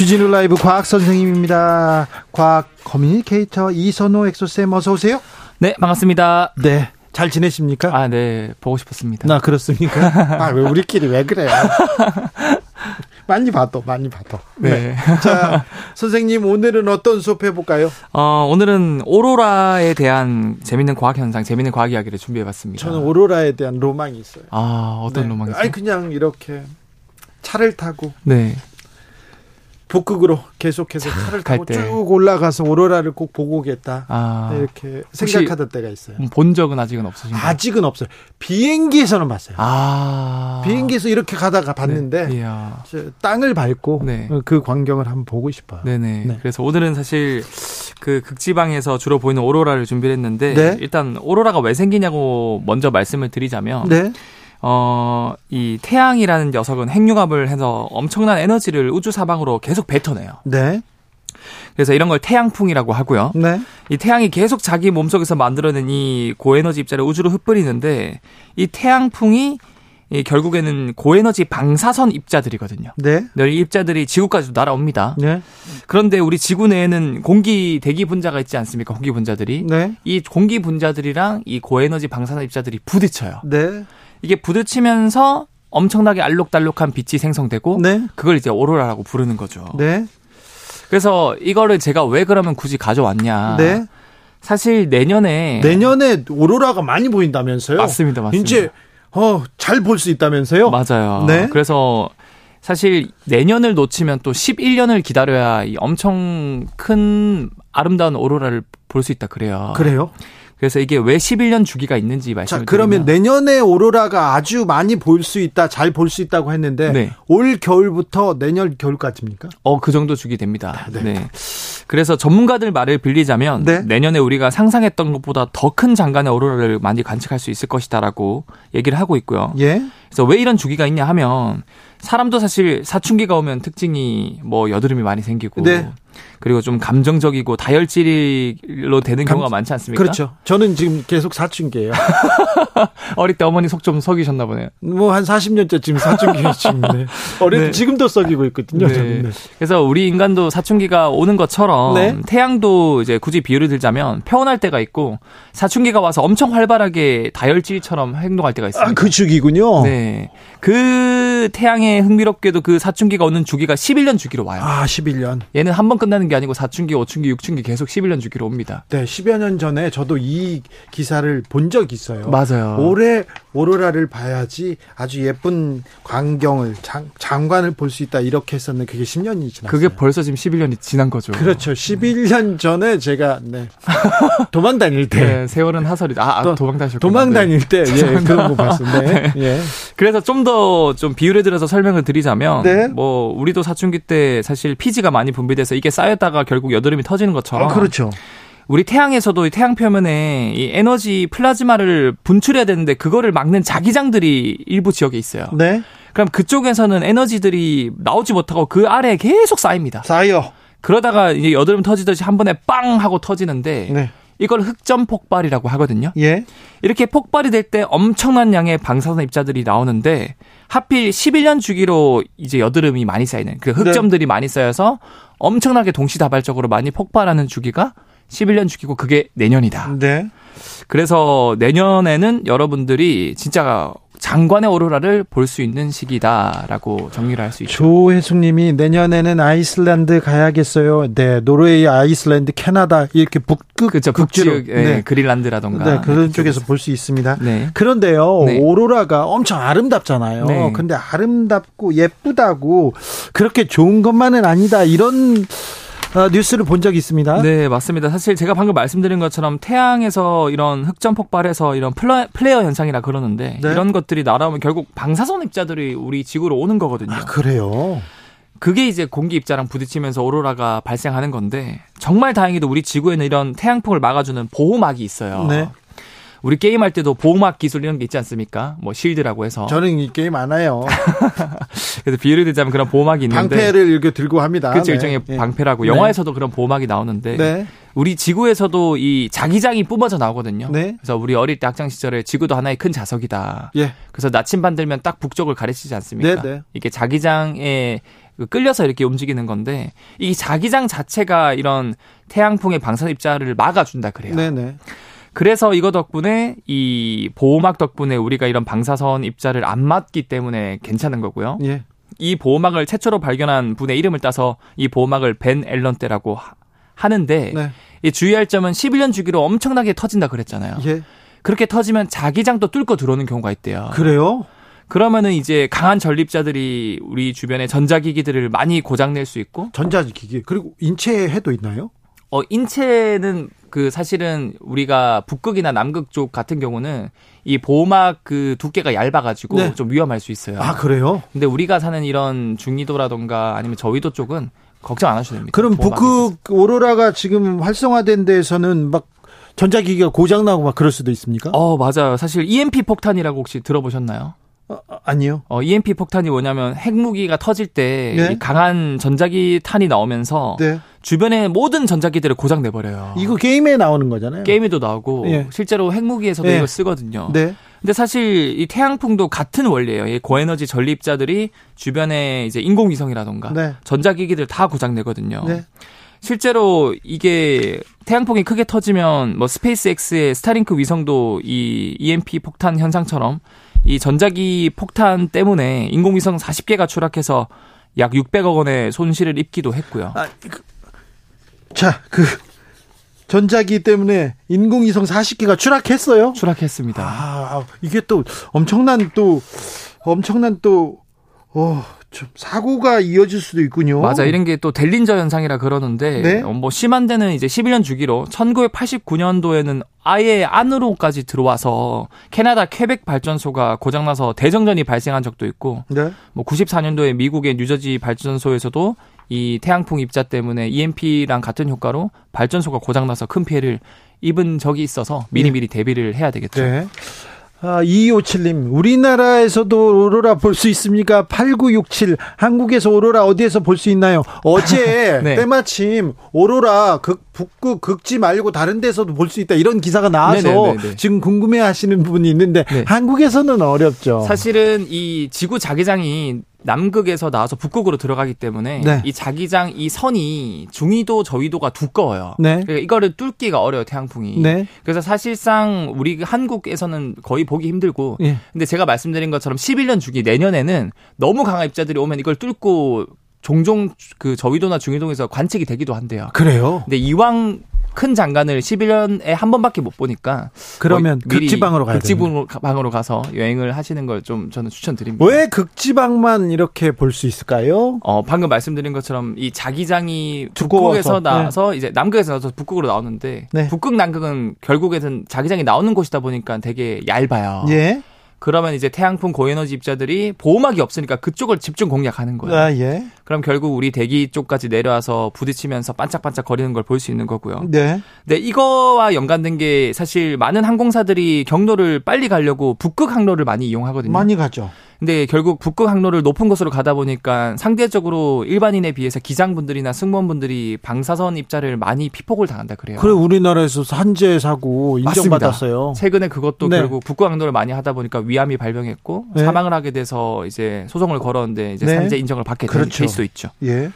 주진우 라이브 과학 선생님입니다. 과학 커뮤니케이터 이선호 엑소쌤 어서 오세요. 네, 반갑습니다. 네. 잘 지내십니까? 아, 네. 보고 싶었습니다. 나 그렇습니까? 아, 왜 우리끼리 왜 그래요? 많이 봐도, 많이 봐도. 네. 네. 자, 선생님, 오늘은 어떤 수업 해볼까요? 어, 오늘은 오로라에 대한 재밌는 과학 현상, 재밌는 과학 이야기를 준비해봤습니다. 저는 오로라에 대한 로망이 있어요. 아, 어떤 네. 로망이요? 아니, 그냥 이렇게 차를 타고. 네. 북극으로 계속해서 차를 타고 쭉 올라가서 오로라를 꼭 보고 오겠다. 아, 이렇게 생각하던 때가 있어요. 본 적은 아직은 없으신가요? 아직은 없어요. 비행기에서는 봤어요. 아. 비행기에서 이렇게 가다가 봤는데 네. 땅을 밟고 네. 그 광경을 한번 보고 싶어요. 네네. 네. 그래서 오늘은 사실 그 극지방에서 주로 보이는 오로라를 준비를 했는데 네. 일단 오로라가 왜 생기냐고 먼저 말씀을 드리자면 네. 어, 이 태양이라는 녀석은 핵융합을 해서 엄청난 에너지를 우주 사방으로 계속 뱉어내요. 네. 그래서 이런 걸 태양풍이라고 하고요. 네. 이 태양이 계속 자기 몸속에서 만들어낸 이 고에너지 입자를 우주로 흩뿌리는데 이 태양풍이 이 결국에는 고에너지 방사선 입자들이거든요. 네. 이 입자들이 지구까지도 날아옵니다. 네. 그런데 우리 지구 내에는 공기 대기 분자가 있지 않습니까? 공기 분자들이. 네. 이 공기 분자들이랑 이 고에너지 방사선 입자들이 부딪혀요. 네. 이게 부딪히면서 엄청나게 알록달록한 빛이 생성되고 네. 그걸 이제 오로라라고 부르는 거죠. 네. 그래서 이거를 제가 왜 그러면 굳이 가져왔냐? 네. 사실 내년에 내년에 오로라가 많이 보인다면서요? 맞습니다, 맞습니다. 이제 어, 잘 볼 수 있다면서요? 맞아요. 네. 그래서 사실 내년을 놓치면 또 11년을 기다려야 이 엄청 큰 아름다운 오로라를 볼 수 있다 그래요. 그래요? 그래서 이게 왜 11년 주기가 있는지 말씀을 자, 그러면 드리면. 내년에 오로라가 아주 많이 볼 수 있다, 잘 볼 수 있다고 했는데 네. 올 겨울부터 내년 겨울까지입니까? 어, 그 정도 주기 됩니다. 네. 네. 그래서 전문가들 말을 빌리자면 네. 내년에 우리가 상상했던 것보다 더 큰 장간의 오로라를 많이 관측할 수 있을 것이다라고 얘기를 하고 있고요. 예. 그래서 왜 이런 주기가 있냐 하면 사람도 사실 사춘기가 오면 특징이 뭐 여드름이 많이 생기고 네. 그리고 좀 감정적이고 다혈질로 되는 감, 경우가 많지 않습니까? 그렇죠. 저는 지금 계속 사춘기예요. 어릴 때 어머니 속 좀 썩이셨나 보네요. 뭐 한 40년째 지금 사춘기 지금 네. 어릴 네. 지금도 썩이고 있거든요. 네. 네. 그래서 우리 인간도 사춘기가 오는 것처럼 네. 태양도 이제 굳이 비유를 들자면 평온할 때가 있고 사춘기가 와서 엄청 활발하게 다혈질처럼 행동할 때가 있습니다. 아, 그 주기군요. 네. 그 태양의 흥미롭게도 그 사춘기가 오는 주기가 11년 주기로 와요. 아, 11년. 얘는 한 번 끝나는 게 아니고 사춘기, 오춘기, 육춘기 계속 11년 주기로 옵니다. 네, 10여 년 전에 저도 이 기사를 본 적이 있어요. 맞아요. 올해 오로라를 봐야지 아주 예쁜 광경을 장, 장관을 볼 수 있다 이렇게 했었는데 그게 10년이 지났어요. 그게 벌써 지금 11년이 지난 거죠. 그렇죠. 11년 전에 제가 네. 도망 다닐 때 네, 세월은 하설이다. 아, 아 도망 다니셨 도망 다닐 때 예, 그런 거 봤었네. 네. 예. 그래서 좀더좀 비율에 들어서 설명을 드리자면 네? 뭐 우리도 사춘기 때 사실 피지가 많이 분비돼서 이게 쌓 였다가 결국 여드름이 터지는 것처럼 아, 그렇죠. 우리 태양에서도 이 태양 표면에 이 에너지 플라즈마를 분출해야 되는데 그거를 막는 자기장들이 일부 지역에 있어요. 네. 그럼 그쪽에서는 에너지들이 나오지 못하고 그 아래에 계속 쌓입니다. 쌓여. 그러다가 이제 여드름 터지듯이 한 번에 빵 하고 터지는데 네. 이걸 흑점 폭발이라고 하거든요. 예. 이렇게 폭발이 될 때 엄청난 양의 방사선 입자들이 나오는데 하필 11년 주기로 이제 여드름이 많이 쌓이는 그 흑점들이 네. 많이 쌓여서 엄청나게 동시다발적으로 많이 폭발하는 주기가 11년 주기고 그게 내년이다. 네. 그래서 내년에는 여러분들이 진짜 장관의 오로라를 볼 수 있는 시기다라고 정리를 할 수 있죠. 조혜숙님이 내년에는 아이슬란드 가야겠어요. 네, 노르웨이, 아이슬란드, 캐나다 이렇게 북극 그렇죠. 북지역, 네. 네. 그린란드라던가 네, 그런 네, 쪽에서 볼 수 있습니다. 네. 그런데요, 네. 오로라가 엄청 아름답잖아요. 네. 근데 아름답고 예쁘다고 그렇게 좋은 것만은 아니다 이런 어, 뉴스를 본 적이 있습니다. 네, 맞습니다. 사실 제가 방금 말씀드린 것처럼 태양에서 이런 흑점 폭발해서 이런 플레어 현상이라 그러는데 네. 이런 것들이 날아오면 결국 방사선 입자들이 우리 지구로 오는 거거든요. 아, 그래요? 그게 이제 공기 입자랑 부딪히면서 오로라가 발생하는 건데 정말 다행히도 우리 지구에는 이런 태양풍을 막아주는 보호막이 있어요. 네. 우리 게임할 때도 보호막 기술 이런 게 있지 않습니까? 뭐 실드라고 해서. 저는 이 게임 안 해요. 그래서 비유를 들자면 그런 보호막이 있는데 방패를 이렇게 들고 합니다. 그렇죠. 네. 일종의 네. 방패라고. 영화에서도 그런 보호막이 나오는데 네. 우리 지구에서도 이 자기장이 뿜어져 나오거든요. 네. 그래서 우리 어릴 때 학창 시절에 지구도 하나의 큰 자석이다. 예. 그래서 나침반 들면 딱 북쪽을 가리치지 않습니까? 네, 네. 이게 자기장에 그 끌려서 이렇게 움직이는 건데 이 자기장 자체가 이런 태양풍의 방사선 입자를 막아준다 그래요. 네네. 그래서 이거 덕분에 이 보호막 덕분에 우리가 이런 방사선 입자를 안 맞기 때문에 괜찮은 거고요. 예. 이 보호막을 최초로 발견한 분의 이름을 따서 이 보호막을 벤 앨런 때라고 하는데 네. 이 주의할 점은 11년 주기로 엄청나게 터진다 그랬잖아요. 예. 그렇게 터지면 자기장도 뚫고 들어오는 경우가 있대요. 그래요? 그러면은 이제 강한 전립자들이 우리 주변에 전자기기들을 많이 고장낼 수 있고 전자기기 그리고 인체해도 있나요? 어 인체는 그 사실은 우리가 북극이나 남극 쪽 같은 경우는 이 보호막 그 두께가 얇아가지고 네. 좀 위험할 수 있어요. 아 그래요? 근데 우리가 사는 이런 중위도라던가 아니면 저위도 쪽은 걱정 안 하셔도 됩니다. 그럼 북극 오로라가 지금 활성화된 데에서는 막 전자기기가 고장나고 막 그럴 수도 있습니까? 어 맞아요. 사실 EMP 폭탄이라고 혹시 들어보셨나요? 어, 어, 아니요. 어, EMP 폭탄이 뭐냐면 핵무기가 터질 때 네? 강한 전자기 탄이 나오면서 네. 주변의 모든 전자기들을 고장 내버려요. 이거 게임에 나오는 거잖아요. 게임에도 나오고 네. 실제로 핵무기에서도 네. 이걸 쓰거든요. 네. 근데 사실 이 태양풍도 같은 원리예요. 이 고에너지 전립자들이 주변에 이제 인공위성이라던가 네. 전자기기들 다 고장 내거든요. 네. 실제로 이게 태양풍이 크게 터지면 뭐 스페이스X의 스타링크 위성도 이 EMP 폭탄 현상처럼 이 전자기 폭탄 때문에 인공위성 40개가 추락해서 약 600억 원의 손실을 입기도 했고요. 아, 그, 자, 그 전자기 때문에 인공위성 40개가 추락했어요? 추락했습니다. 아, 이게 또 엄청난 또 엄청난 또 어, 좀 사고가 이어질 수도 있군요. 맞아. 이런 게 또 델린저 현상이라 그러는데 네? 어, 뭐 심한 데는 이제 11년 주기로 1989년도에는 아예 안으로까지 들어와서 캐나다 퀘벡 발전소가 고장나서 대정전이 발생한 적도 있고 네? 뭐 94년도에 미국의 뉴저지 발전소에서도 이 태양풍 입자 때문에 EMP랑 같은 효과로 발전소가 고장나서 큰 피해를 입은 적이 있어서 미리미리 네. 대비를 해야 되겠죠. 네. 아, 2257님, 우리나라에서도 오로라 볼 수 있습니까? 8967, 한국에서 오로라 어디에서 볼 수 있나요? 어제 네. 때마침 오로라 극, 북극 극지 말고 다른 데서도 볼 수 있다 이런 기사가 나와서 네네네네. 지금 궁금해 하시는 분이 있는데 네. 한국에서는 어렵죠. 사실은 이 지구 자기장이 남극에서 나와서 북극으로 들어가기 때문에 네. 이 자기장 이 선이 중위도 저위도가 두꺼워요. 네. 그러니까 이거를 뚫기가 어려요 태양풍이. 네. 그래서 사실상 우리 한국에서는 거의 보기 힘들고. 예. 근데 제가 말씀드린 것처럼 11년 주기 내년에는 너무 강한 입자들이 오면 이걸 뚫고 종종 그 저위도나 중위도에서 관측이 되기도 한대요. 그래요? 근데 이왕 큰 장관을 11년에 한 번밖에 못 보니까 그러면 뭐 극지방으로 가야 극지방으로 가서 여행을 하시는 걸 좀 저는 추천드립니다. 왜 극지방만 이렇게 볼 수 있을까요? 어 방금 말씀드린 것처럼 이 자기장이 북극에서 나와서 네. 이제 남극에서 나와서 북극으로 나오는데 네. 북극 남극은 결국에는 자기장이 나오는 곳이다 보니까 되게 얇아요. 예. 그러면 이제 태양풍 고에너지 입자들이 보호막이 없으니까 그쪽을 집중 공략하는 거예요. 아, 예. 그럼 결국 우리 대기 쪽까지 내려와서 부딪히면서 반짝반짝 거리는 걸 볼 수 있는 거고요. 네. 네, 이거와 연관된 게 사실 많은 항공사들이 경로를 빨리 가려고 북극 항로를 많이 이용하거든요. 많이 가죠. 근데 결국 북극 항로를 높은 곳으로 가다 보니까 상대적으로 일반인에 비해서 기장분들이나 승무원분들이 방사선 입자를 많이 피폭을 당한다 그래요. 그래 우리나라에서 산재 사고 인정받았어요. 맞습니다. 최근에 그것도 네. 결국 북극 항로를 많이 하다 보니까 위암이 발병했고 네. 사망을 하게 돼서 이제 소송을 걸었는데 이제 네. 산재 인정을 받게 된 그렇죠. 케이스도 있죠. 예.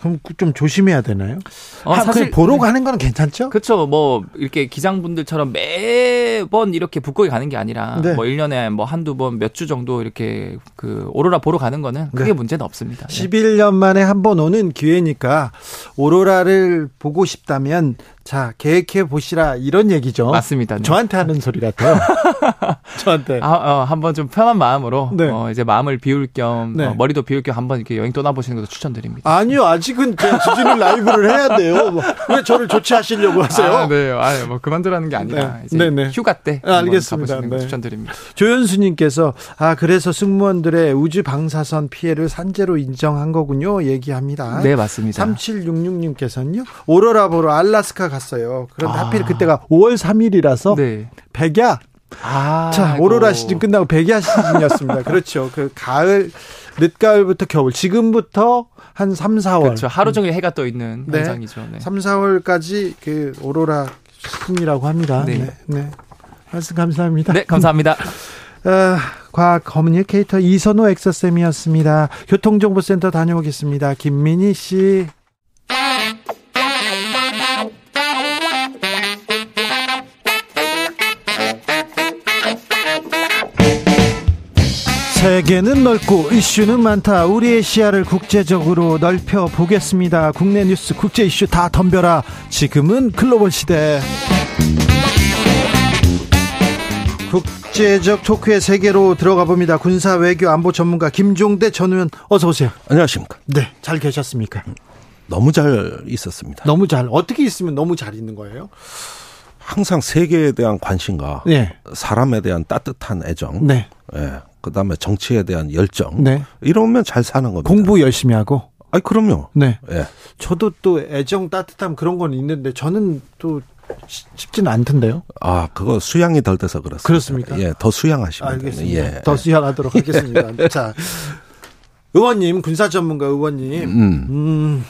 그럼 좀 조심해야 되나요? 어, 사실 보러 네. 가는 거는 괜찮죠? 그렇죠. 뭐 이렇게 기장분들처럼 매번 이렇게 북극에 가는 게 아니라 네. 뭐 1년에 뭐 한두 번 몇 주 정도 이렇게 그 오로라 보러 가는 거는 크게 네. 문제는 없습니다. 11년 만에 한 번 오는 기회니까 오로라를 보고 싶다면 자, 계획해 보시라 이런 얘기죠. 맞습니다. 네. 저한테 하는 소리 같아요. 저한테. 아, 어, 한번 좀 편한 마음으로 네. 어, 이제 마음을 비울 겸 네. 어, 머리도 비울 겸 한번 이렇게 여행 떠나 보시는 것도 추천드립니다. 아니요, 아직은 주진우 라이브를 해야 돼요. 뭐, 왜 저를 조치하시려고 하세요? 아, 네, 아, 뭐 그만두라는 게 아니라 네. 이제 네, 네. 휴가 때 아, 알겠습니다. 네. 추천드립니다. 조현수님께서 아 그래서 승무원들의 우주 방사선 피해를 산재로 인정한 거군요. 얘기합니다. 네, 맞습니다. 3766님께서는요 오로라 보러 알라스카 갔어요. 그런데 아. 하필 그때가 5월 3일이라서 네. 백야. 아, 자, 아이고. 오로라 시즌 끝나고 백야 시즌이었습니다. 그렇죠. 그 가을, 늦가을부터 겨울, 지금부터 한 3, 4월. 그렇죠. 하루 종일 해가 떠 있는 네. 현상이죠. 네. 3, 4월까지 그 오로라 시즌이라고 합니다. 네. 네. 네. 말씀 감사합니다. 네, 감사합니다. 어, 과학 커뮤니케이터 이선호 엑서쌤이었습니다. 교통정보센터 다녀오겠습니다. 김민희 씨. 세계는 넓고 이슈는 많다. 우리의 시야를 국제적으로 넓혀 보겠습니다. 국내 뉴스, 국제 이슈 다 덤벼라. 지금은 글로벌 시대. 국제적 토크의 세계로 들어가 봅니다. 군사 외교 안보 전문가 김종대 전 의원 어서 오세요. 안녕하십니까? 네, 잘 계셨습니까? 너무 잘 있었습니다. 너무 잘 어떻게 있으면 너무 잘 있는 거예요? 항상 세계에 대한 관심과 네. 사람에 대한 따뜻한 애정, 네. 예, 그다음에 정치에 대한 열정. 네. 이러면 잘 사는 겁니다. 공부 열심히 하고. 아니 그럼요. 네. 예. 저도 또 애정 따뜻함 그런 건 있는데 저는 또 쉽지는 않던데요. 아, 그거 수양이 덜 돼서 그렇습니다. 그렇습니까? 예, 더 수양하시면 알겠습니다. 예. 더 수양하도록 하겠습니다. 자, 의원님, 군사 전문가 의원님, 음. 음.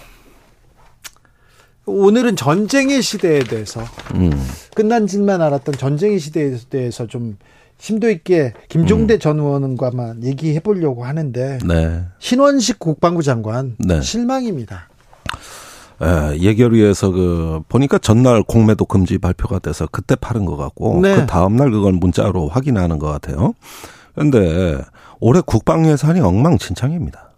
오늘은 전쟁의 시대에 대해서 음. 끝난 짓만 알았던 전쟁의 시대에 대해서 좀 심도 있게 김종대 음. 전 의원과만 얘기해 보려고 하는데 네. 신원식 국방부 장관 네. 실망입니다. 예, 예결위에서 그 보니까 전날 공매도 금지 발표가 돼서 그때 팔은 것 같고 네. 그 다음 날 그걸 문자로 확인하는 것 같아요. 그런데 올해 국방 예산이 엉망진창입니다.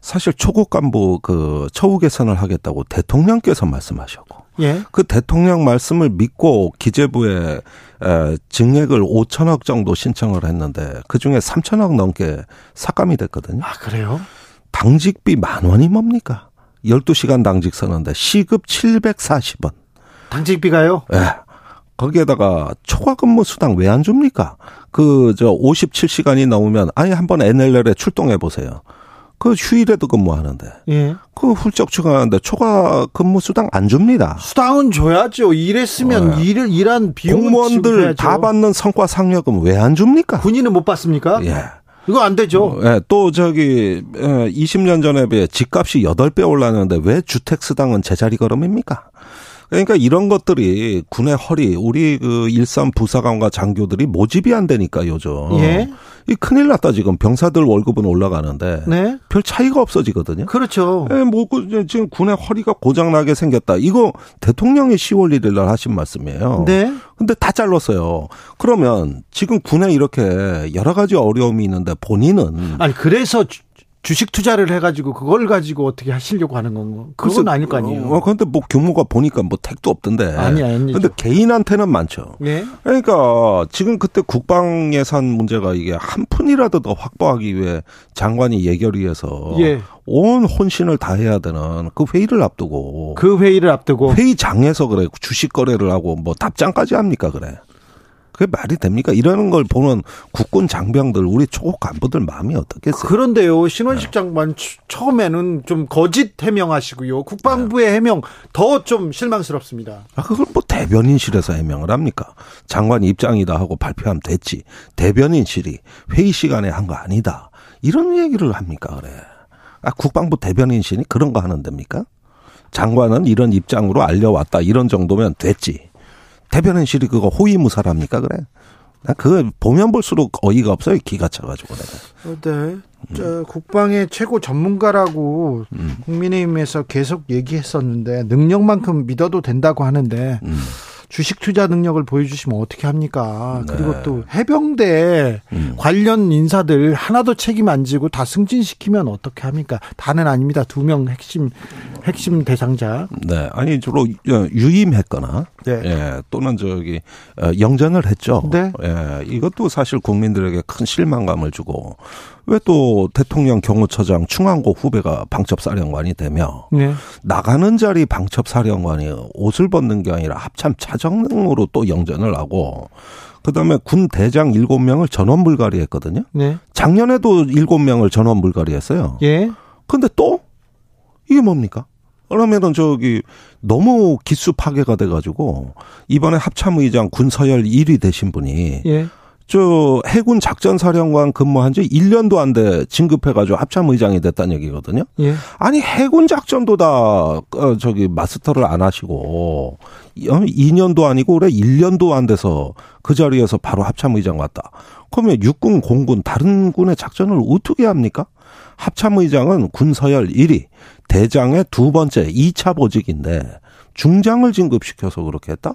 사실 초급 간부 그 처우 개선을 하겠다고 대통령께서 말씀하셨고 예. 그 대통령 말씀을 믿고 기재부에 에, 증액을 5천억 정도 신청을 했는데 그 중에 3천억 넘게 삭감이 됐거든요. 아 그래요? 당직비 만 원이 뭡니까? 12시간 당직 서는데 시급 740원. 당직비가요? 예. 네. 거기에다가 초과 근무 수당 왜 안 줍니까? 그 저 57시간이 넘으면 아예 한번 NLL에 출동해 보세요. 그 휴일에도 근무하는데. 예. 그 훌쩍 추가하는데 초과 근무 수당 안 줍니다. 수당은 줘야죠. 일했으면 네. 일을 일한 비용 공무원들 다 받는 성과 상여금 왜 안 줍니까? 군인은 못 받습니까? 예. 이거 안 되죠. 예, 또 저기 20년 전에 비해 집값이 8배 올랐는데 왜 주택 수당은 제자리 걸음입니까? 그러니까 이런 것들이 군의 허리, 우리 그 일선 부사관과 장교들이 모집이 안 되니까 요즘. 예. 이 큰일 났다 지금 병사들 월급은 올라가는데 네. 별 차이가 없어지거든요. 그렇죠. 예, 뭐 그, 지금 군의 허리가 고장 나게 생겼다. 이거 대통령이 10월 1일 날 하신 말씀이에요. 네. 근데 다 잘랐어요. 그러면 지금 군에 이렇게 여러 가지 어려움이 있는데 본인은 아니 그래서 주식 투자를 해가지고 그걸 가지고 어떻게 하시려고 하는 건가? 그건 아닐 거 아니에요. 어, 그런데 뭐 규모가 보니까 뭐 택도 없던데. 아니, 아니. 근데 개인한테는 많죠. 네. 그러니까 지금 그때 국방 예산 문제가 이게 한 푼이라도 더 확보하기 위해 장관이 예결위에서 예. 온 혼신을 다해야 되는 그 회의를 앞두고. 그 회의를 앞두고. 회의장에서 그래. 주식 거래를 하고 뭐 답장까지 합니까 그래. 그게 말이 됩니까? 이러는 걸 보는 국군 장병들, 우리 초급 간부들 마음이 어떻겠어요? 그런데요, 신원식 네. 장관 처음에는 좀 거짓 해명하시고요. 국방부의 네. 해명 더 좀 실망스럽습니다. 아, 그걸 뭐 대변인실에서 해명을 합니까? 장관 입장이다 하고 발표하면 됐지. 대변인실이 회의 시간에 한 거 아니다. 이런 얘기를 합니까, 그래. 아, 국방부 대변인실이 그런 거 하는 됩니까? 장관은 이런 입장으로 알려왔다. 이런 정도면 됐지. 대변인실이 그거 호위무사랍니까 그래? 나 그거 보면 볼수록 어이가 없어요 기가 차가지고 내가. 네. 음. 국방의 최고 전문가라고 음. 국민의힘에서 계속 얘기했었는데 능력만큼 믿어도 된다고 하는데 음. 주식 투자 능력을 보여주시면 어떻게 합니까? 네. 그리고 또 해병대 음. 관련 인사들 하나도 책임 안 지고 다 승진시키면 어떻게 합니까? 다는 아닙니다. 두 명 핵심 핵심 대상자. 네, 아니 주로 유임했거나 네. 예, 또는 저기 어, 영전을 했죠. 네. 예, 이것도 사실 국민들에게 큰 실망감을 주고 왜 또 대통령 경호처장 충안고 후배가 방첩사령관이 되며 네. 나가는 자리 방첩사령관이 옷을 벗는 게 아니라 합참 차 정으로 또 영전을 하고 그다음에 군 대장 7명을 전원 불가리했거든요. 네. 작년에도 7명을 전원 불가리했어요. 예. 근데 또 이게 뭡니까? 그러면은 저기 너무 기수 파괴가 돼 가지고 이번에 합참의장 군서열 1위 되신 분이 예. 저 해군 작전 사령관 근무한 지 1년도 안 돼 진급해 가지고 합참 의장이 됐다는 얘기거든요. 예. 아니 해군 작전도 다 어, 저기 마스터를 안 하시고 2년도 어, 아니고 올해 1년도 안 돼서 그 자리에서 바로 합참 의장 왔다. 그러면 육군, 공군 다른 군의 작전을 어떻게 합니까? 합참 의장은 군서열 1위, 대장의 두 번째 2차 보직인데 중장을 진급시켜서 그렇게 했다?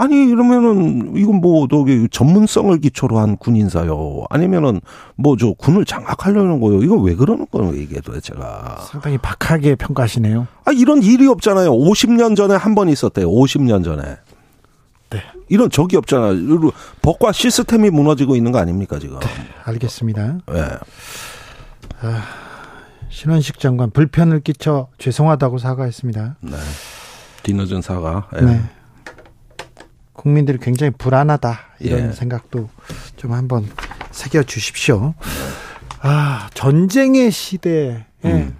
아니 이러면은 이건 뭐 저기 전문성을 기초로 한 군인사요. 아니면은 뭐 저 군을 장악하려는 거요. 이건 왜 그러는 거예요 이게 도대체가. 상당히 박하게 평가하시네요. 아 이런 일이 없잖아요. 50년 전에 한 번 있었대요. 50년 전에. 네. 이런 적이 없잖아요. 법과 시스템이 무너지고 있는 거 아닙니까 지금? 네, 알겠습니다. 네. 아, 신원식 장관 불편을 끼쳐 죄송하다고 사과했습니다. 네. 뒤늦은 사과. 네. 네. 국민들이 굉장히 불안하다 이런 예. 생각도 좀 한번 새겨 주십시오. 아 전쟁의 시대에 음.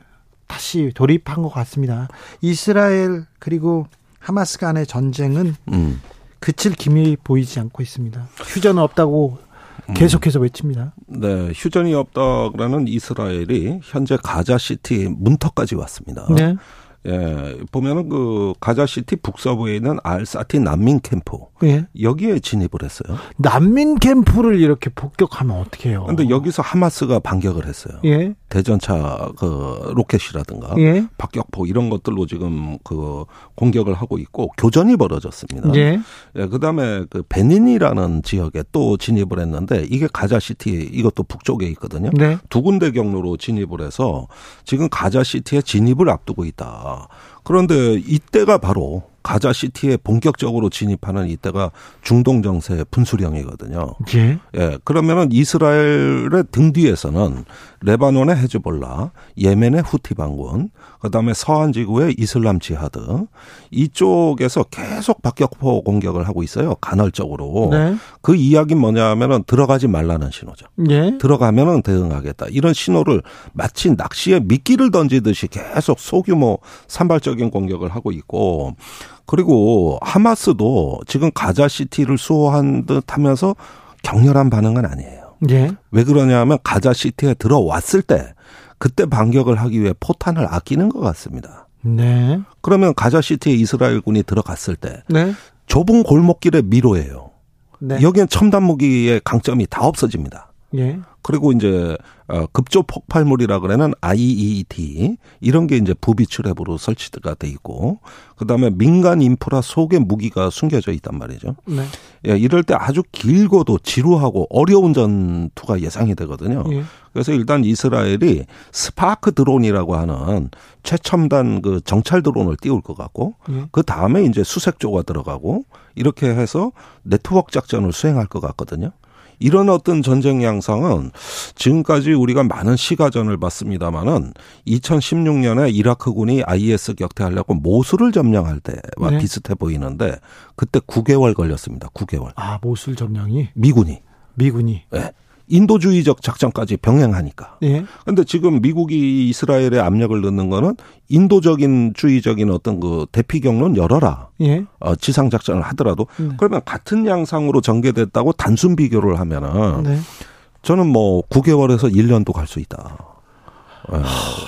다시 돌입한 것 같습니다. 이스라엘 그리고 하마스 간의 전쟁은 음. 그칠 기미 보이지 않고 있습니다. 휴전 없다고 음. 계속해서 외칩니다. 네, 휴전이 없다라는 이스라엘이 현재 가자 시티 문턱까지 왔습니다. 네. 예, 보면은 그 가자 시티 북서부에 있는 알샤티 난민 캠프. 예. 여기에 진입을 했어요. 난민 캠프를 이렇게 폭격하면 어떻게 해요? 근데 여기서 하마스가 반격을 했어요. 예. 대전차 그 로켓이라든가 예. 박격포 이런 것들로 지금 그 공격을 하고 있고 교전이 벌어졌습니다. 예. 예 그다음에 그 베닌이라는 지역에 또 진입을 했는데 이게 가자 시티 이것도 북쪽에 있거든요. 네. 두 군데 경로로 진입을 해서 지금 가자 시티에 진입을 앞두고 있다. 그런데 이때가 바로 가자 시티에 본격적으로 진입하는 이때가 중동 정세 분수령이거든요. 예. 예. 그러면은 이스라엘의 등 뒤에서는 레바논의 헤즈볼라, 예멘의 후티 반군, 그다음에 서한 지구의 이슬람 지하드 이쪽에서 계속 박격포 공격을 하고 있어요. 간헐적으로. 네. 그 이야기는 뭐냐면은 들어가지 말라는 신호죠. 예. 들어가면은 대응하겠다. 이런 신호를 마치 낚시에 미끼를 던지듯이 계속 소규모 산발적인 공격을 하고 있고 그리고 하마스도 지금 가자 시티를 수호한 듯 하면서 격렬한 반응은 아니에요. 예. 왜 그러냐면 가자 시티에 들어왔을 때 그때 반격을 하기 위해 포탄을 아끼는 것 같습니다. 네. 그러면 가자 시티에 이스라엘군이 들어갔을 때 네. 좁은 골목길의 미로예요. 네. 여기엔 첨단 무기의 강점이 다 없어집니다. 예. 그리고 이제 어 급조 폭발물이라 그러는 IED 이런 게 이제 부비 출랩으로 설치가 돼 있고 그다음에 민간 인프라 속에 무기가 숨겨져 있단 말이죠. 네. 예, 이럴 때 아주 길고도 지루하고 어려운 전투가 예상이 되거든요. 예. 그래서 일단 이스라엘이 스파크 드론이라고 하는 최첨단 그 정찰 드론을 띄울 것 같고 예. 그 다음에 이제 수색조가 들어가고 이렇게 해서 네트워크 작전을 수행할 것 같거든요. 이런 어떤 전쟁 양상은 지금까지 우리가 많은 시가전을 봤습니다마는 2016년에 이라크군이 IS 격퇴하려고 모술을 점령할 때와 네. 비슷해 보이는데 그때 9개월 걸렸습니다. 9개월. 아, 모술 점령이? 미군이. 미군이. 네. 인도주의적 작전까지 병행하니까. 예. 근데 지금 미국이 이스라엘에 압력을 넣는 거는 인도적인 주의적인 어떤 그 대피 경로는 열어라. 예. 어, 지상 작전을 하더라도 네. 그러면 같은 양상으로 전개됐다고 단순 비교를 하면은 네. 저는 뭐 9개월에서 1년도 갈 수 있다. 하,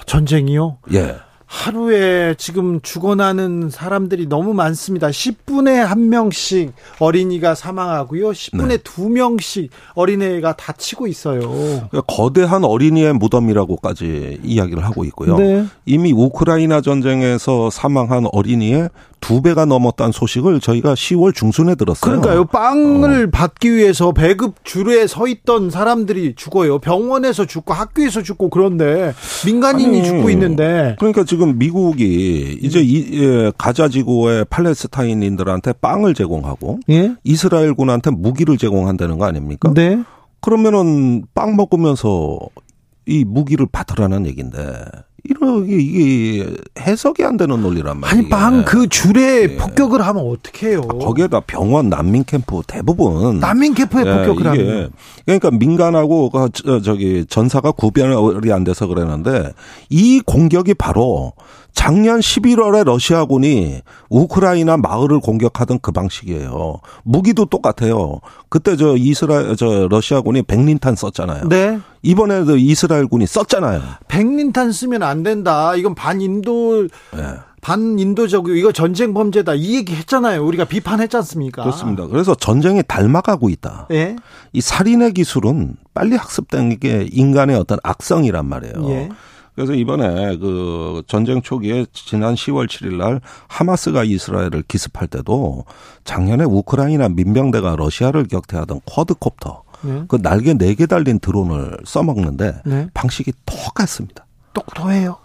전쟁이요? 예. 하루에 지금 죽어나는 사람들이 너무 많습니다. 10분에 한 명씩 어린이가 사망하고요. 10분에 네. 두 명씩 어린애가 다치고 있어요. 그러니까 거대한 어린이의 무덤이라고까지 이야기를 하고 있고요. 네. 이미 우크라이나 전쟁에서 사망한 어린이의 두 배가 넘었다는 소식을 저희가 10월 중순에 들었어요. 그러니까요. 빵을 어. 받기 위해서 배급 줄에 서 있던 사람들이 죽어요. 병원에서 죽고 학교에서 죽고 그런데 민간인이 아니, 죽고 있는데. 그러니까 지금 미국이 이제 이, 예, 가자 지구의 팔레스타인인들한테 빵을 제공하고 예? 이스라엘군한테 무기를 제공한다는 거 아닙니까? 네. 그러면은 빵 먹으면서 이 무기를 받으라는 얘기인데 이 러게 이게 해석이 안 되는 논리란 말이에요. 아니 방 그 줄에 예. 폭격을 하면 어떻게 해요? 거기에다 병원 난민 캠프 대부분 난민 캠프에 예, 폭격을 하면 그러니까 민간하고 저기 전사가 구별이 안 돼서 그러는데 이 공격이 바로 작년 11월에 러시아군이 우크라이나 마을을 공격하던 그 방식이에요. 무기도 똑같아요. 그때 저 이스라엘 저 러시아군이 백린탄 썼잖아요. 네. 이번에도 이스라엘군이 썼잖아요. 백린탄 쓰면 안 된다. 이건 반인도 네. 반인도적이고 이거 전쟁 범죄다 이 얘기 했잖아요. 우리가 비판했지 않습니까? 그렇습니다. 그래서 전쟁이 닮아가고 있다. 예? 이 살인의 기술은 빨리 학습된 게 인간의 어떤 악성이란 말이에요. 예? 그래서 이번에 그 전쟁 초기에 지난 10월 7일 날 하마스가 이스라엘을 기습할 때도 작년에 우크라이나 민병대가 러시아를 격퇴하던 쿼드콥터 네. 그 날개 4개 달린 드론을 써먹는데 네. 방식이 똑같습니다. 똑똑해요.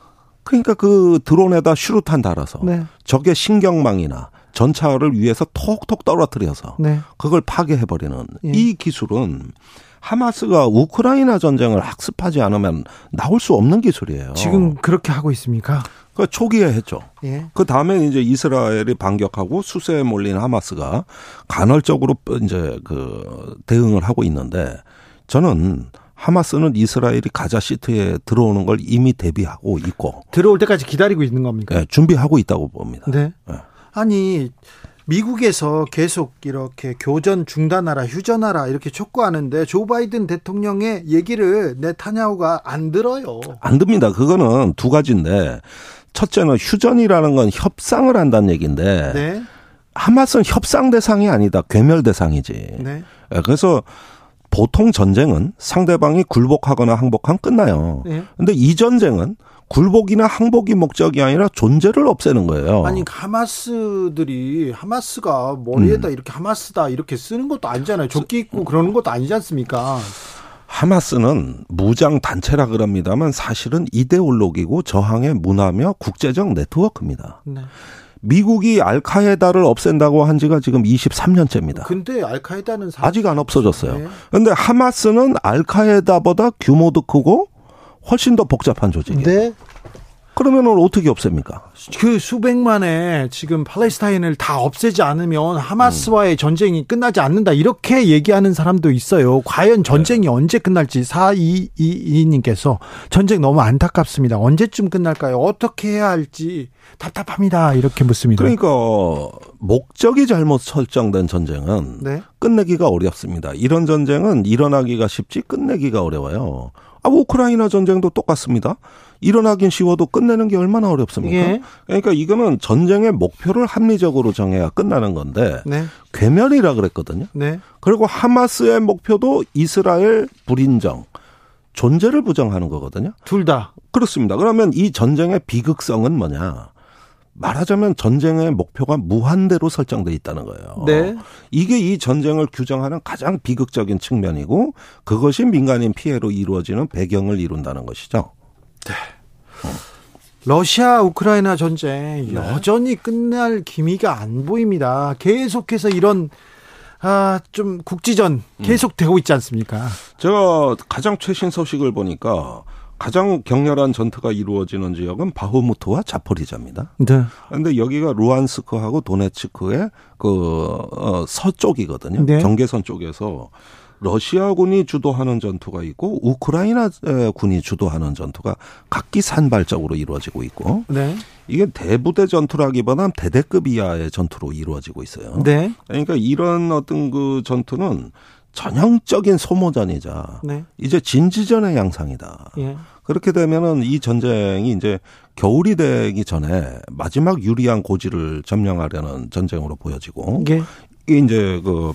그러니까 그 드론에다 슈루탄 달아서 네. 적의 신경망이나 전차를 위해서 톡톡 떨어뜨려서 네. 그걸 파괴해버리는 예. 이 기술은 하마스가 우크라이나 전쟁을 학습하지 않으면 나올 수 없는 기술이에요. 지금 그렇게 하고 있습니까? 그 초기에 했죠. 예. 그 다음에 이제 이스라엘이 반격하고 수세에 몰린 하마스가 간헐적으로 이제 그 대응을 하고 있는데 저는 하마스는 이스라엘이 가자 시트에 들어오는 걸 이미 대비하고 있고 들어올 때까지 기다리고 있는 겁니까? 네, 준비하고 있다고 봅니다. 네. 네. 아니 미국에서 계속 이렇게 교전 중단하라, 휴전하라 이렇게 촉구하는데 조 바이든 대통령의 얘기를 네타냐후가 안 들어요. 안 듭니다. 그거는 두 가지인데 첫째는 휴전이라는 건 협상을 한다는 얘기인데 네. 하마스는 협상 대상이 아니다. 괴멸 대상이지. 네. 예, 그래서 보통 전쟁은 상대방이 굴복하거나 항복하면 끝나요. 네. 근데 이 전쟁은 굴복이나 항복이 목적이 아니라 존재를 없애는 거예요. 아니 하마스들이 하마스가 머리에다 음. 이렇게 하마스다 이렇게 쓰는 것도 아니잖아요. 조끼 입고 그러는 것도 아니지 않습니까? 하마스는 무장 단체라 그럽니다만 사실은 이데올로기고 저항의 문화며 국제적 네트워크입니다. 네. 미국이 알카에다를 없앤다고 한 지가 지금 23년째입니다. 근데 알카에다는 아직 안 없어졌어요. 네. 근데 하마스는 알카에다보다 규모도 크고 훨씬 더 복잡한 조직이에요. 네. 그러면 어떻게 없앱니까? 그 수백만의 지금 팔레스타인을 다 없애지 않으면 하마스와의 음. 전쟁이 끝나지 않는다. 이렇게 얘기하는 사람도 있어요. 과연 전쟁이 네. 언제 끝날지 422님께서 전쟁 너무 안타깝습니다. 언제쯤 끝날까요? 어떻게 해야 할지 답답합니다. 이렇게 묻습니다. 그러니까 목적이 잘못 설정된 전쟁은 네? 끝내기가 어렵습니다. 이런 전쟁은 일어나기가 쉽지 끝내기가 어려워요. 아, 우크라이나 전쟁도 똑같습니다. 일어나긴 쉬워도 끝내는 게 얼마나 어렵습니까? 예. 그러니까 이거는 전쟁의 목표를 합리적으로 정해야 끝나는 건데 네. 괴멸이라 그랬거든요. 네. 그리고 하마스의 목표도 이스라엘 불인정, 존재를 부정하는 거거든요. 둘 다. 그렇습니다. 그러면 이 전쟁의 비극성은 뭐냐? 말하자면 전쟁의 목표가 무한대로 설정돼 있다는 거예요. 네. 이게 이 전쟁을 규정하는 가장 비극적인 측면이고 그것이 민간인 피해로 이루어지는 배경을 이룬다는 것이죠. 네. 러시아 우크라이나 전쟁 네. 여전히 끝날 기미가 안 보입니다. 계속해서 이런 아, 좀 국지전 계속되고 있지 않습니까? 제가 가장 최신 소식을 보니까 가장 격렬한 전투가 이루어지는 지역은 바흐무트와 자포리자입니다. 네. 그런데 여기가 루안스크하고 도네츠크의 그 어, 서쪽이거든요. 네. 경계선 쪽에서 러시아군이 주도하는 전투가 있고 우크라이나 군이 주도하는 전투가 각기 산발적으로 이루어지고 있고 네. 이게 대부대 전투라기보다는 대대급 이하의 전투로 이루어지고 있어요. 네. 그러니까 이런 어떤 그 전투는 전형적인 소모전이자 네. 이제 진지전의 양상이다. 예. 그렇게 되면은 이 전쟁이 이제 겨울이 되기 전에 마지막 유리한 고지를 점령하려는 전쟁으로 보여지고 예. 이제 그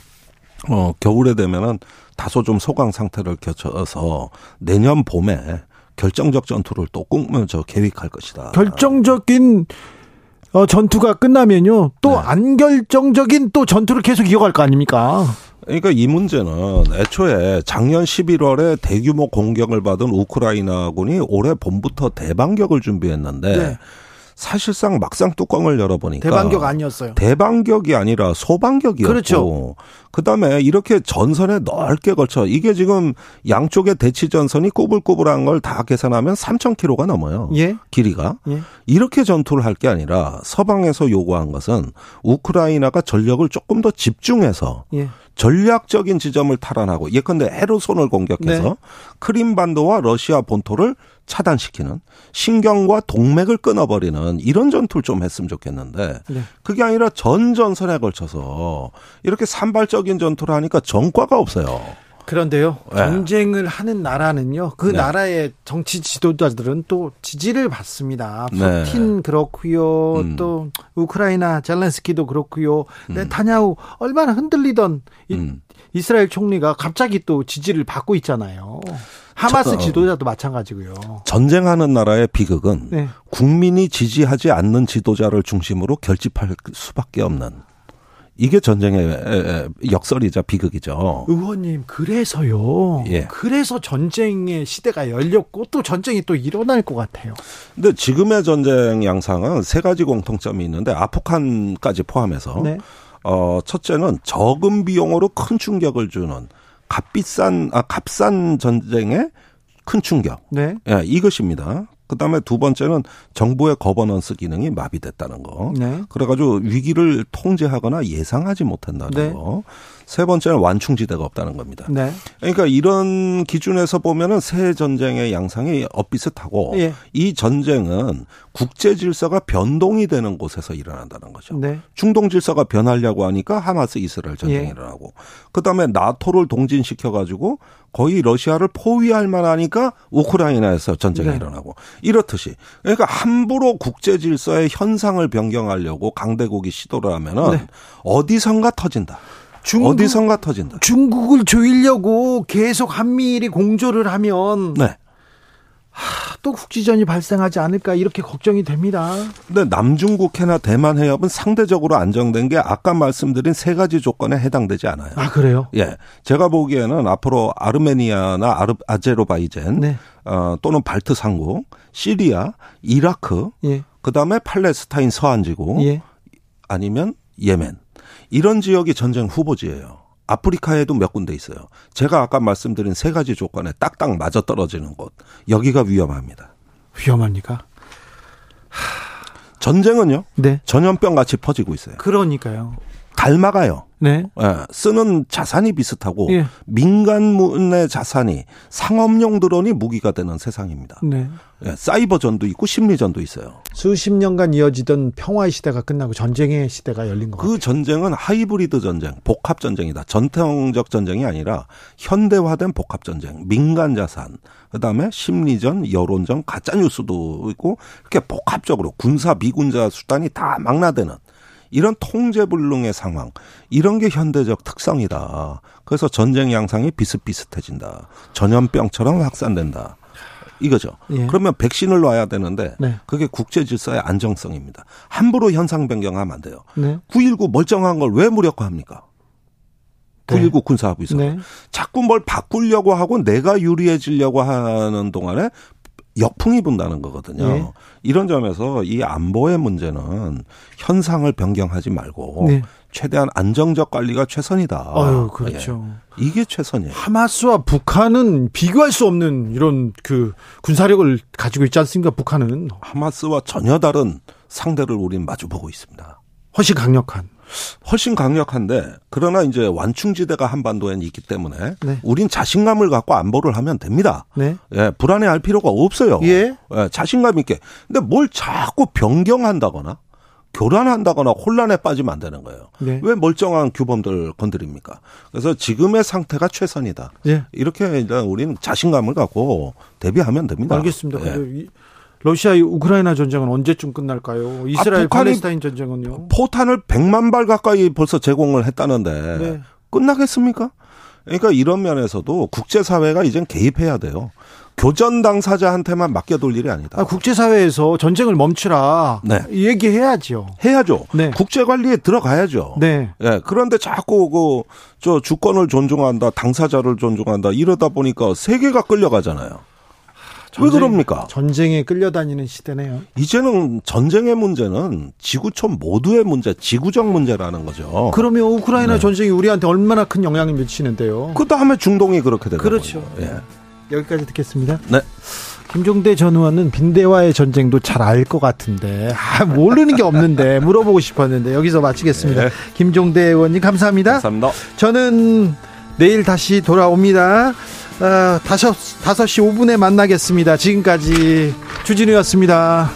어, 겨울에 되면은 다소 좀 소강 상태를 거쳐서 내년 봄에 결정적 전투를 또 꿈면서 계획할 것이다. 결정적인 어, 전투가 끝나면요. 또 네. 안결정적인 또 전투를 계속 이어갈 거 아닙니까? 그러니까 이 문제는 애초에 작년 11월에 대규모 공격을 받은 우크라이나군이 올해 봄부터 대반격을 준비했는데 네. 사실상 막상 뚜껑을 열어보니까 대반격 아니었어요. 대반격이 아니라 소반격이었고 그렇죠. 그다음에 이렇게 전선에 넓게 걸쳐 이게 지금 양쪽의 대치 전선이 꼬불꼬불한 걸 다 계산하면 3,000km가 넘어요. 예? 길이가 예? 이렇게 전투를 할 게 아니라 서방에서 요구한 것은 우크라이나가 전력을 조금 더 집중해서 예. 전략적인 지점을 탈환하고 예컨대 헤르손을 공격해서 네. 크림반도와 러시아 본토를 차단시키는 신경과 동맥을 끊어버리는 이런 전투를 좀 했으면 좋겠는데 네. 그게 아니라 전 전선에 걸쳐서 이렇게 산발적인 전투를 하니까 전과가 없어요. 그런데요, 네. 전쟁을 하는 나라는요, 그 네. 나라의 정치 지도자들은 또 지지를 받습니다. 네. 푸틴 네. 그렇고요, 음. 또 우크라이나 젤렌스키도 그렇고요, 음. 네타냐후 얼마나 흔들리던 음. 이스라엘 총리가 갑자기 또 지지를 받고 있잖아요. 하마스 지도자도 마찬가지고요. 전쟁하는 나라의 비극은 네. 국민이 지지하지 않는 지도자를 중심으로 결집할 수밖에 없는 이게 전쟁의 역설이자 비극이죠. 의원님, 그래서요. 예. 그래서 전쟁의 시대가 열렸고 또 전쟁이 또 일어날 것 같아요. 근데 지금의 전쟁 양상은 세 가지 공통점이 있는데 아프간까지 포함해서 네. 어, 첫째는 적은 비용으로 큰 충격을 주는 값비싼 아 값싼 전쟁에 큰 충격. 네. 예, 이것입니다. 그다음에 두 번째는 정부의 거버넌스 기능이 마비됐다는 거. 네. 그래가지고 위기를 통제하거나 예상하지 못한다는 네. 거. 세 번째는 완충지대가 없다는 겁니다. 네. 그러니까 이런 기준에서 보면은 세 전쟁의 양상이 엇비슷하고 예. 이 전쟁은 국제 질서가 변동이 되는 곳에서 일어난다는 거죠. 네. 중동 질서가 변하려고 하니까 하마스 이스라엘 전쟁이 예. 일어나고 그다음에 나토를 동진시켜 가지고 거의 러시아를 포위할 만하니까 우크라이나에서 전쟁이 네. 일어나고 이렇듯이 그러니까 함부로 국제 질서의 현상을 변경하려고 강대국이 시도를 하면은 네. 어디선가 터진다. 중국, 어디선가 터진다. 중국을 조이려고 계속 한미일이 공조를 하면 네. 하, 또 국지전이 발생하지 않을까 이렇게 걱정이 됩니다. 근데 남중국해나 대만 해협은 상대적으로 안정된 게 아까 말씀드린 세 가지 조건에 해당되지 않아요. 아 그래요? 예, 제가 보기에는 앞으로 아르메니아나 아르, 아제르바이젠 네. 어, 또는 발트 상국, 시리아, 이라크, 예. 그 다음에 팔레스타인 서안지구, 예. 아니면 예멘 이런 지역이 전쟁 후보지예요. 아프리카에도 몇 군데 있어요. 제가 아까 말씀드린 세 가지 조건에 딱딱 맞아 떨어지는 곳. 여기가 위험합니다. 위험합니까? 전쟁은요. 네. 전염병 같이 퍼지고 있어요. 그러니까요. 닮아가요. 네. 예, 쓰는 자산이 비슷하고 예. 민간문의 자산이 상업용 드론이 무기가 되는 세상입니다. 네. 예, 사이버전도 있고 심리전도 있어요. 수십 년간 이어지던 평화의 시대가 끝나고 전쟁의 시대가 열린 거그 전쟁은 하이브리드 전쟁, 복합 전쟁이다. 전통적 전쟁이 아니라 현대화된 복합 전쟁, 민간 자산, 그다음에 심리전, 여론전, 가짜 뉴스도 있고 이렇게 복합적으로 군사 비군자 수단이 다 망라되는 이런 통제불능의 상황, 이런 게 현대적 특성이다. 그래서 전쟁 양상이 비슷비슷해진다. 전염병처럼 확산된다. 이거죠. 예. 그러면 백신을 놔야 되는데 네. 그게 국제 질서의 안정성입니다. 함부로 현상 변경하면 안 돼요. 네. 9.19 멀쩡한 걸 왜 무력화합니까? 9.19 네. 군사합의서. 네. 자꾸 뭘 바꾸려고 하고 내가 유리해지려고 하는 동안에 역풍이 분다는 거거든요. 네. 이런 점에서 이 안보의 문제는 현상을 변경하지 말고 네. 최대한 안정적 관리가 최선이다. 아유, 그렇죠. 예. 이게 최선이에요. 하마스와 북한은 비교할 수 없는 이런 그 군사력을 가지고 있지 않습니까? 북한은 하마스와 전혀 다른 상대를 우리는 마주보고 있습니다. 훨씬 강력한. 훨씬 강력한데 그러나 이제 완충지대가 한반도에 있기 때문에 네. 우린 자신감을 갖고 안보를 하면 됩니다. 네. 예, 불안해할 필요가 없어요. 예. 예, 자신감 있게. 근데 뭘 자꾸 변경한다거나 교란한다거나 혼란에 빠지면 안 되는 거예요. 네. 왜 멀쩡한 규범들 건드립니까? 그래서 지금의 상태가 최선이다. 예. 이렇게 일단 우리는 자신감을 갖고 대비하면 됩니다. 알겠습니다. 예. 러시아 우크라이나 전쟁은 언제쯤 끝날까요? 이스라엘 아, 팔레스타인 전쟁은요? 포탄을 100만 발 가까이 벌써 제공을 했다는데 네. 끝나겠습니까? 그러니까 이런 면에서도 국제사회가 이젠 개입해야 돼요. 교전 당사자한테만 맡겨둘 일이 아니다. 아, 국제사회에서 전쟁을 멈추라. 네. 얘기해야죠. 해야죠. 네. 국제 관리에 들어가야죠. 네. 예. 그런데 자꾸 그 저 주권을 존중한다, 당사자를 존중한다 이러다 보니까 세계가 끌려가잖아요. 전쟁, 왜 그럽니까? 전쟁에 끌려다니는 시대네요. 이제는 전쟁의 문제는 지구촌 모두의 문제, 지구적 문제라는 거죠. 그러면 우크라이나 네. 전쟁이 우리한테 얼마나 큰 영향을 미치는데요? 그 다음에 중동이 그렇게 되는 그렇죠. 예. 여기까지 듣겠습니다. 네. 김종대 전 의원은 빈대와의 전쟁도 잘 알 것 같은데 아, 모르는 게 없는데 물어보고 싶었는데 여기서 마치겠습니다. 네. 김종대 의원님 감사합니다. 감사합니다. 저는 내일 다시 돌아옵니다. 어, 다섯, 5시 5분에 만나겠습니다. 지금까지 주진우였습니다.